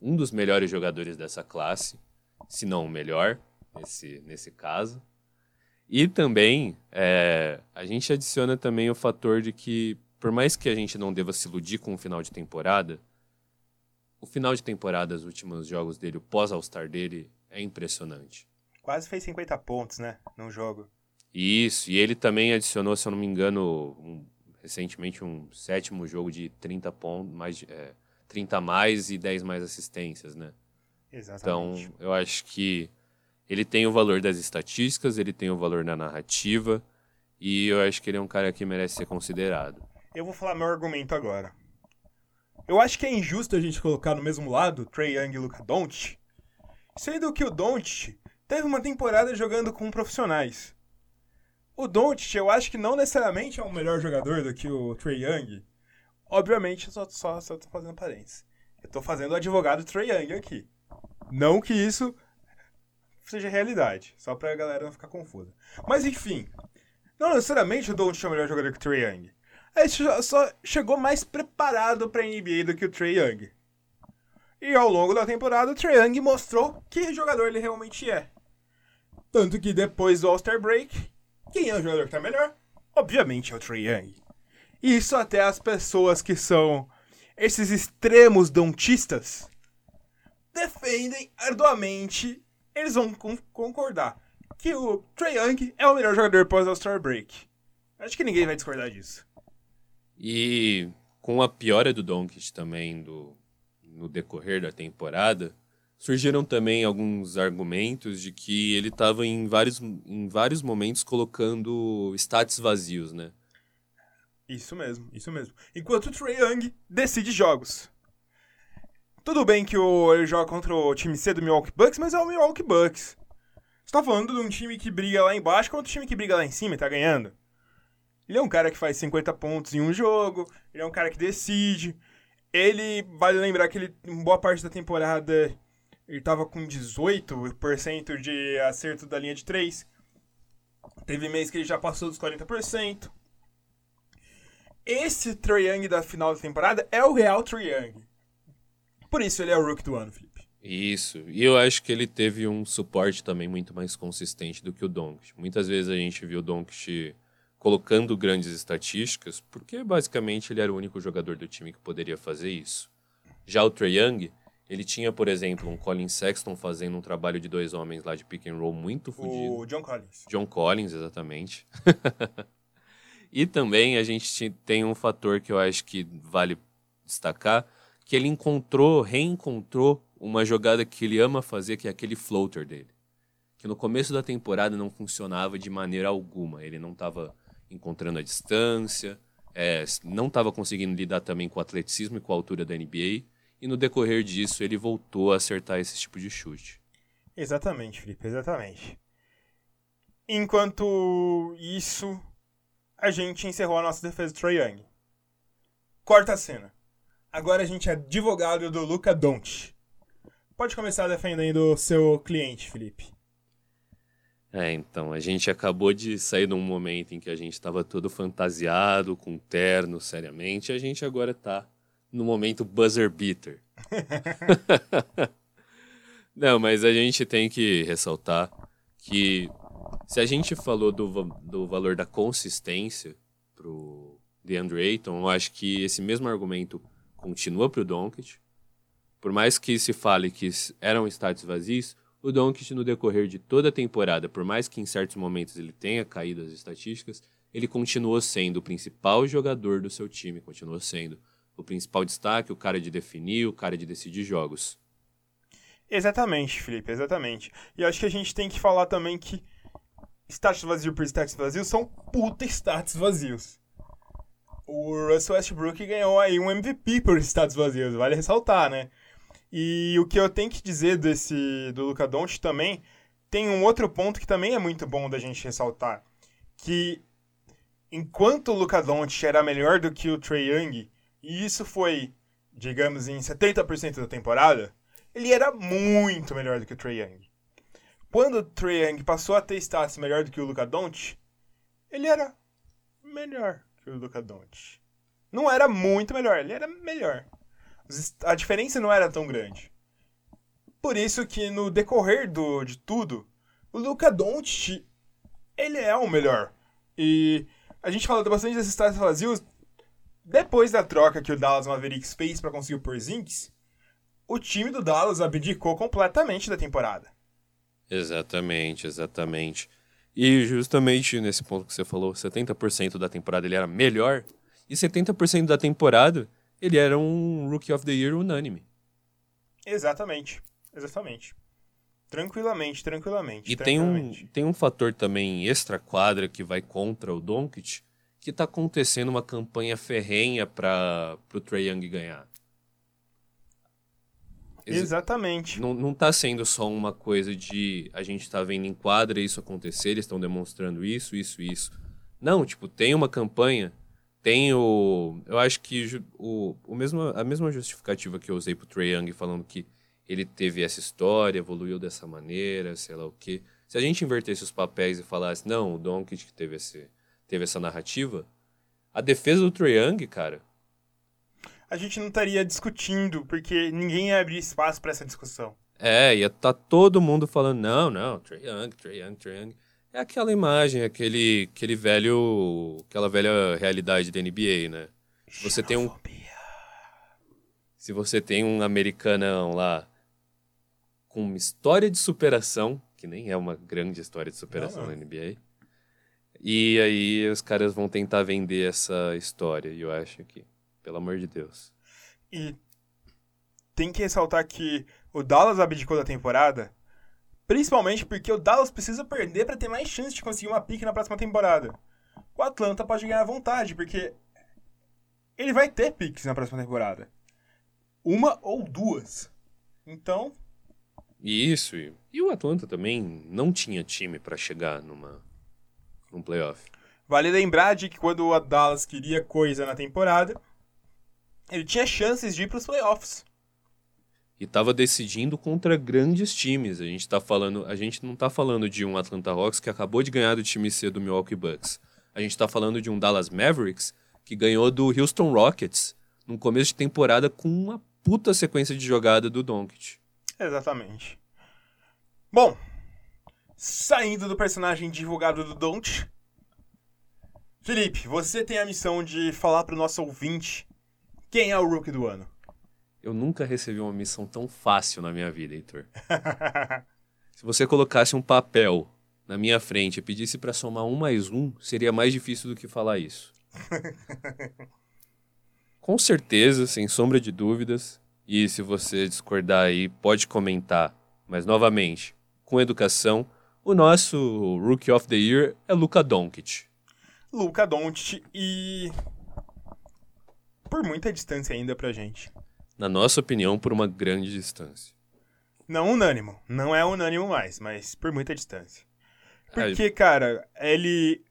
um dos melhores jogadores dessa classe, se não o melhor, nesse, nesse caso. E também é, a gente adiciona também o fator de que, por mais que a gente não deva se iludir com o final de temporada, o final de temporada, os últimos jogos dele, o pós-All-Star dele, é impressionante. Quase fez 50 pontos, né? Num jogo. Isso, e ele também adicionou, se eu não me engano, um, recentemente um sétimo jogo de 30 pontos, mais, é, 30 mais e 10 mais assistências, né? Exatamente. Então, eu acho que ele tem o valor das estatísticas, ele tem o valor da narrativa, e eu acho que ele é um cara que merece ser considerado. Eu vou falar meu argumento agora. Eu acho que é injusto a gente colocar no mesmo lado Trey Young e Luca Doncic, sendo que o Doncic teve uma temporada jogando com profissionais. O Doncic, eu acho que não necessariamente é um melhor jogador do que o Trey Young. Obviamente, eu só, só, só tô fazendo parênteses. Eu tô fazendo o advogado Trey Young aqui. Não que isso seja realidade, só pra galera não ficar confusa. Mas enfim, não necessariamente o Doncic é o melhor jogador que o Trae Young. Ele só chegou mais preparado pra NBA do que o Trae Young. E ao longo da temporada, o Trae Young mostrou que jogador ele realmente é. Tanto que depois do All-Star Break, quem é o jogador que tá melhor? Obviamente é o Trae Young. Isso até as pessoas que são esses extremos dontistas defendem arduamente eles vão concordar que o Trae Young é o melhor jogador pós All-Star Break. Acho que ninguém vai discordar disso. E com a piora do Doncic também do, no decorrer da temporada, surgiram também alguns argumentos de que ele estava em vários, em vários momentos colocando stats vazios, né? Isso mesmo, isso mesmo. Enquanto o Trae Young decide jogos. Tudo bem que o, ele joga contra o time C do Milwaukee Bucks, mas é o Milwaukee Bucks. Você tá falando de um time que briga lá embaixo contra um time que briga lá em cima e tá ganhando. Ele é um cara que faz 50 pontos em um jogo, ele é um cara que decide. Ele, vale lembrar que ele, em boa parte da temporada, ele tava com 18% de acerto da linha de 3. Teve mês que ele já passou dos 40%. Esse Trae Young da final da temporada é o real Trae Young. Por isso ele é o Rook do ano, Felipe. Isso. E eu acho que ele teve um suporte também muito mais consistente do que o Doncic. Muitas vezes a gente viu o Doncic colocando grandes estatísticas, porque basicamente ele era o único jogador do time que poderia fazer isso. Já o Trae Young, ele tinha, por exemplo, um Colin Sexton fazendo um trabalho de dois homens lá de pick and roll muito fodido. O John Collins. John Collins, exatamente. [LAUGHS] e também a gente tem um fator que eu acho que vale destacar, que ele encontrou, reencontrou uma jogada que ele ama fazer, que é aquele floater dele. Que no começo da temporada não funcionava de maneira alguma. Ele não estava encontrando a distância, é, não estava conseguindo lidar também com o atleticismo e com a altura da NBA. E no decorrer disso, ele voltou a acertar esse tipo de chute. Exatamente, Felipe, exatamente. Enquanto isso, a gente encerrou a nossa defesa do Trae Young. Corta a cena. Agora a gente é advogado do Luca Doncic. Pode começar defendendo o seu cliente, Felipe. É, então, a gente acabou de sair de um momento em que a gente estava todo fantasiado, com terno, seriamente, e a gente agora está no momento buzzer beater. [LAUGHS] [LAUGHS] Não, mas a gente tem que ressaltar que se a gente falou do, do valor da consistência pro DeAndre Ayton, eu acho que esse mesmo argumento continua para o Doncic. Por mais que se fale que eram estádios vazios, o Doncic no decorrer de toda a temporada, por mais que em certos momentos ele tenha caído as estatísticas, ele continuou sendo o principal jogador do seu time, continuou sendo o principal destaque, o cara de definir, o cara de decidir jogos. Exatamente, Felipe, exatamente. E acho que a gente tem que falar também que status vazio por status vazio são puta status vazios o Russell Westbrook ganhou aí um MVP por estados vazios, vale ressaltar, né? E o que eu tenho que dizer desse do Luca Doncic também tem um outro ponto que também é muito bom da gente ressaltar, que enquanto o Luca Doncic era melhor do que o Trey Young, e isso foi, digamos, em 70% da temporada, ele era muito melhor do que o Trey Young. Quando o Trey Young passou a ter status melhor do que o Luca Doncic, ele era melhor que o Luca Doncic. Não era muito melhor, ele era melhor. A diferença não era tão grande. Por isso que no decorrer do, de tudo, o Luca Doncic, ele é o melhor. E a gente falou bastante desses status vazios. Depois da troca que o Dallas Mavericks fez para conseguir o Porzingis, o time do Dallas abdicou completamente da temporada. Exatamente, exatamente. E justamente nesse ponto que você falou, 70% da temporada ele era melhor, e 70% da temporada ele era um Rookie of the Year unânime. Exatamente, exatamente. Tranquilamente, tranquilamente. E tranquilamente. Tem, um, tem um fator também extra-quadra que vai contra o Doncic, que tá acontecendo uma campanha ferrenha para o Trae Young ganhar. Exatamente. Não, não tá sendo só uma coisa de a gente tá vendo em quadra isso acontecer, eles estão demonstrando isso, isso, isso. Não, tipo, tem uma campanha, tem o. Eu acho que o, o mesmo, a mesma justificativa que eu usei pro Trae Young falando que ele teve essa história, evoluiu dessa maneira, sei lá o quê. Se a gente invertesse os papéis e falasse, não, o Doncic que teve, esse, teve essa narrativa, a defesa do Trae Young, cara, a gente não estaria discutindo, porque ninguém ia abrir espaço para essa discussão. É, ia estar tá todo mundo falando, não, não, Trae Young, Trae Young, Trae Young. É aquela imagem, aquele, aquele velho, aquela velha realidade da NBA, né? Você tem um... Se você tem um americanão lá com uma história de superação, que nem é uma grande história de superação não, não. na NBA, e aí os caras vão tentar vender essa história, e eu acho que pelo amor de Deus. E tem que ressaltar que o Dallas abdicou da temporada, principalmente porque o Dallas precisa perder para ter mais chance de conseguir uma pique na próxima temporada. O Atlanta pode ganhar à vontade, porque ele vai ter piques na próxima temporada. Uma ou duas. Então. Isso. E o Atlanta também não tinha time para chegar numa num playoff. Vale lembrar de que quando o Dallas queria coisa na temporada, ele tinha chances de ir para os playoffs. E estava decidindo contra grandes times. A gente tá falando, a gente não está falando de um Atlanta Hawks que acabou de ganhar do time C do Milwaukee Bucks. A gente está falando de um Dallas Mavericks que ganhou do Houston Rockets no começo de temporada com uma puta sequência de jogada do Doncic. Exatamente. Bom, saindo do personagem divulgado do Doncic, Felipe, você tem a missão de falar para o nosso ouvinte quem é o Rookie do ano? Eu nunca recebi uma missão tão fácil na minha vida, Heitor. [LAUGHS] Se você colocasse um papel na minha frente e pedisse para somar um mais um, seria mais difícil do que falar isso. [LAUGHS] Com certeza, sem sombra de dúvidas, e se você discordar aí, pode comentar, mas novamente, com educação, o nosso Rookie of the Year é Luka Doncic. Luka Doncic e por muita distância ainda pra gente. Na nossa opinião, por uma grande distância. Não unânimo. Não é unânimo mais, mas por muita distância. Porque, cara, ele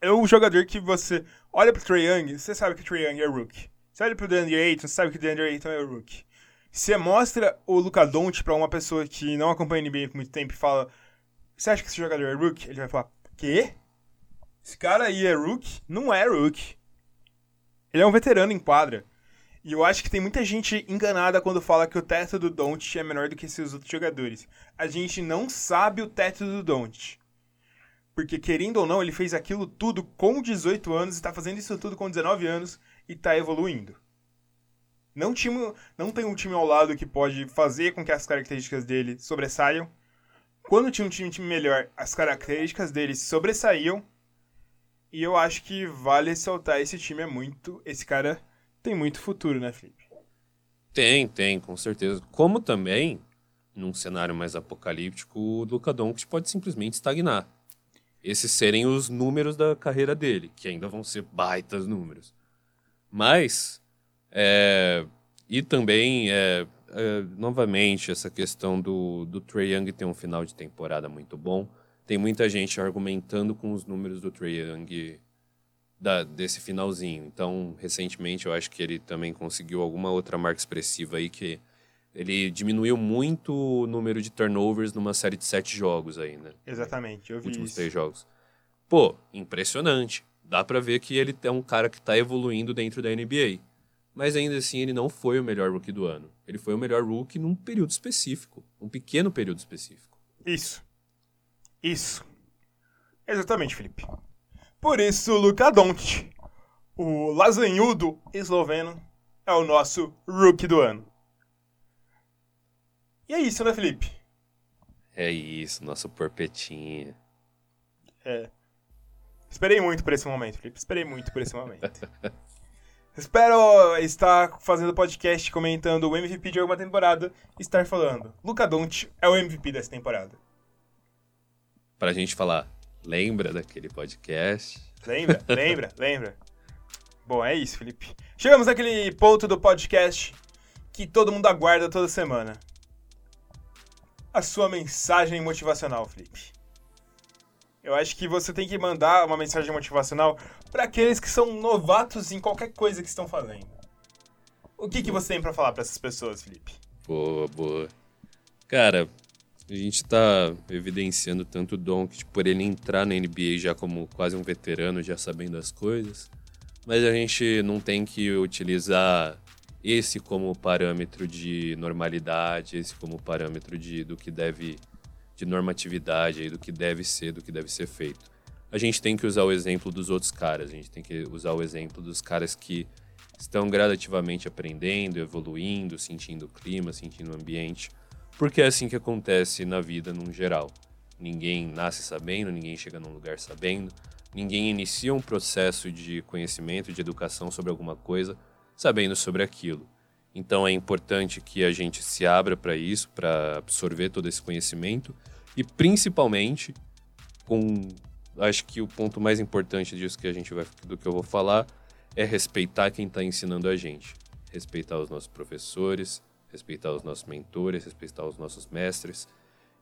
é o jogador que você olha pro Trae Young, você sabe que o Trae Young é rookie. Você olha pro DeAndre Ayton, você sabe que o DeAndre Ayton é rookie. Você mostra o Luca Doncic pra uma pessoa que não acompanha NBA por muito tempo e fala você acha que esse jogador é rookie? Ele vai falar, quê? Esse cara aí é rookie? Não é rookie. Ele é um veterano em quadra. E eu acho que tem muita gente enganada quando fala que o teto do Don't é menor do que seus outros jogadores. A gente não sabe o teto do Don't. Porque, querendo ou não, ele fez aquilo tudo com 18 anos e tá fazendo isso tudo com 19 anos e tá evoluindo. Não, time, não tem um time ao lado que pode fazer com que as características dele sobressaiam. Quando tinha um time, time melhor, as características dele sobressaíam e eu acho que vale ressaltar, esse time é muito. Esse cara tem muito futuro, né, Felipe? Tem, tem, com certeza. Como também, num cenário mais apocalíptico, o Luka Doncic pode simplesmente estagnar. Esses serem os números da carreira dele, que ainda vão ser baitas números. Mas, é, e também, é, é, novamente, essa questão do, do Trae Young ter um final de temporada muito bom. Tem muita gente argumentando com os números do Trae Young da, desse finalzinho. Então, recentemente, eu acho que ele também conseguiu alguma outra marca expressiva aí que ele diminuiu muito o número de turnovers numa série de sete jogos aí, né? Exatamente, eu vi Últimos isso. três jogos. Pô, impressionante. Dá pra ver que ele é um cara que tá evoluindo dentro da NBA. Mas ainda assim, ele não foi o melhor rookie do ano. Ele foi o melhor rookie num período específico. Um pequeno período específico. Isso. Isso. Exatamente, Felipe. Por isso, Luka Doncic, o lasanhudo esloveno, é o nosso rookie do ano. E é isso, né, Felipe? É isso, nosso porpetinha. É. Esperei muito por esse momento, Felipe. Esperei muito por esse momento. [LAUGHS] Espero estar fazendo podcast comentando o MVP de alguma temporada e estar falando. Luka Doncic é o MVP dessa temporada. Pra gente falar, lembra daquele podcast? Lembra? [LAUGHS] lembra? Lembra? Bom, é isso, Felipe. Chegamos naquele ponto do podcast que todo mundo aguarda toda semana. A sua mensagem motivacional, Felipe. Eu acho que você tem que mandar uma mensagem motivacional para aqueles que são novatos em qualquer coisa que estão fazendo. O que, que você tem para falar para essas pessoas, Felipe? Boa, boa. Cara, a gente tá evidenciando tanto o Doncic por ele entrar na NBA já como quase um veterano, já sabendo as coisas. Mas a gente não tem que utilizar esse como parâmetro de normalidade, esse como parâmetro de, do que deve, de normatividade, do que deve ser, do que deve ser feito. A gente tem que usar o exemplo dos outros caras, a gente tem que usar o exemplo dos caras que estão gradativamente aprendendo, evoluindo, sentindo o clima, sentindo o ambiente, porque é assim que acontece na vida num geral. Ninguém nasce sabendo, ninguém chega num lugar sabendo, ninguém inicia um processo de conhecimento, de educação sobre alguma coisa sabendo sobre aquilo. Então é importante que a gente se abra para isso, para absorver todo esse conhecimento e principalmente com acho que o ponto mais importante disso que a gente vai do que eu vou falar é respeitar quem está ensinando a gente, respeitar os nossos professores, respeitar os nossos mentores, respeitar os nossos mestres.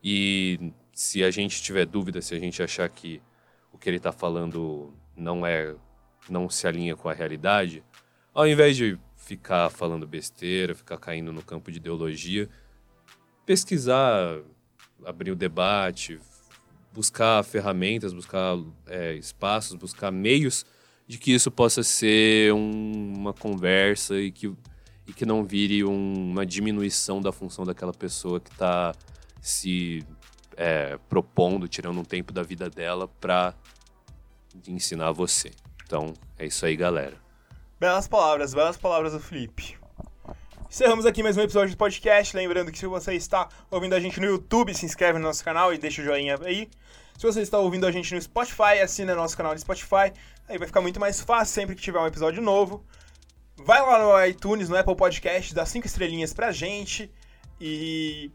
E se a gente tiver dúvida, se a gente achar que o que ele está falando não é não se alinha com a realidade, ao invés de ficar falando besteira, ficar caindo no campo de ideologia, pesquisar, abrir o debate, buscar ferramentas, buscar é, espaços, buscar meios de que isso possa ser um, uma conversa e que, e que não vire um, uma diminuição da função daquela pessoa que está se é, propondo, tirando um tempo da vida dela para ensinar você. Então, é isso aí, galera. Belas palavras, belas palavras do Felipe. Encerramos aqui mais um episódio do podcast. Lembrando que se você está ouvindo a gente no YouTube, se inscreve no nosso canal e deixa o joinha aí. Se você está ouvindo a gente no Spotify, assina nosso canal no Spotify. Aí vai ficar muito mais fácil sempre que tiver um episódio novo. Vai lá no iTunes, no Apple Podcast, dá cinco estrelinhas pra gente e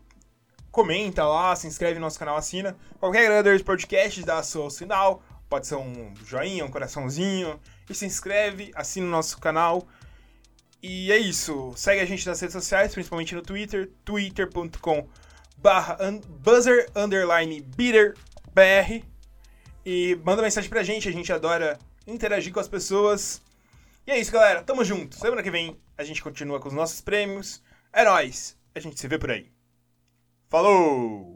comenta lá, se inscreve no nosso canal, assina. Qualquer agregador de podcast dá seu sinal, pode ser um joinha, um coraçãozinho, e se inscreve, assina o nosso canal. E é isso. Segue a gente nas redes sociais, principalmente no Twitter, twitter.com barra buzzer underline e manda mensagem pra gente, a gente adora interagir com as pessoas. E é isso, galera. Tamo junto. Semana que vem a gente continua com os nossos prêmios. É nóis. A gente se vê por aí. Falou!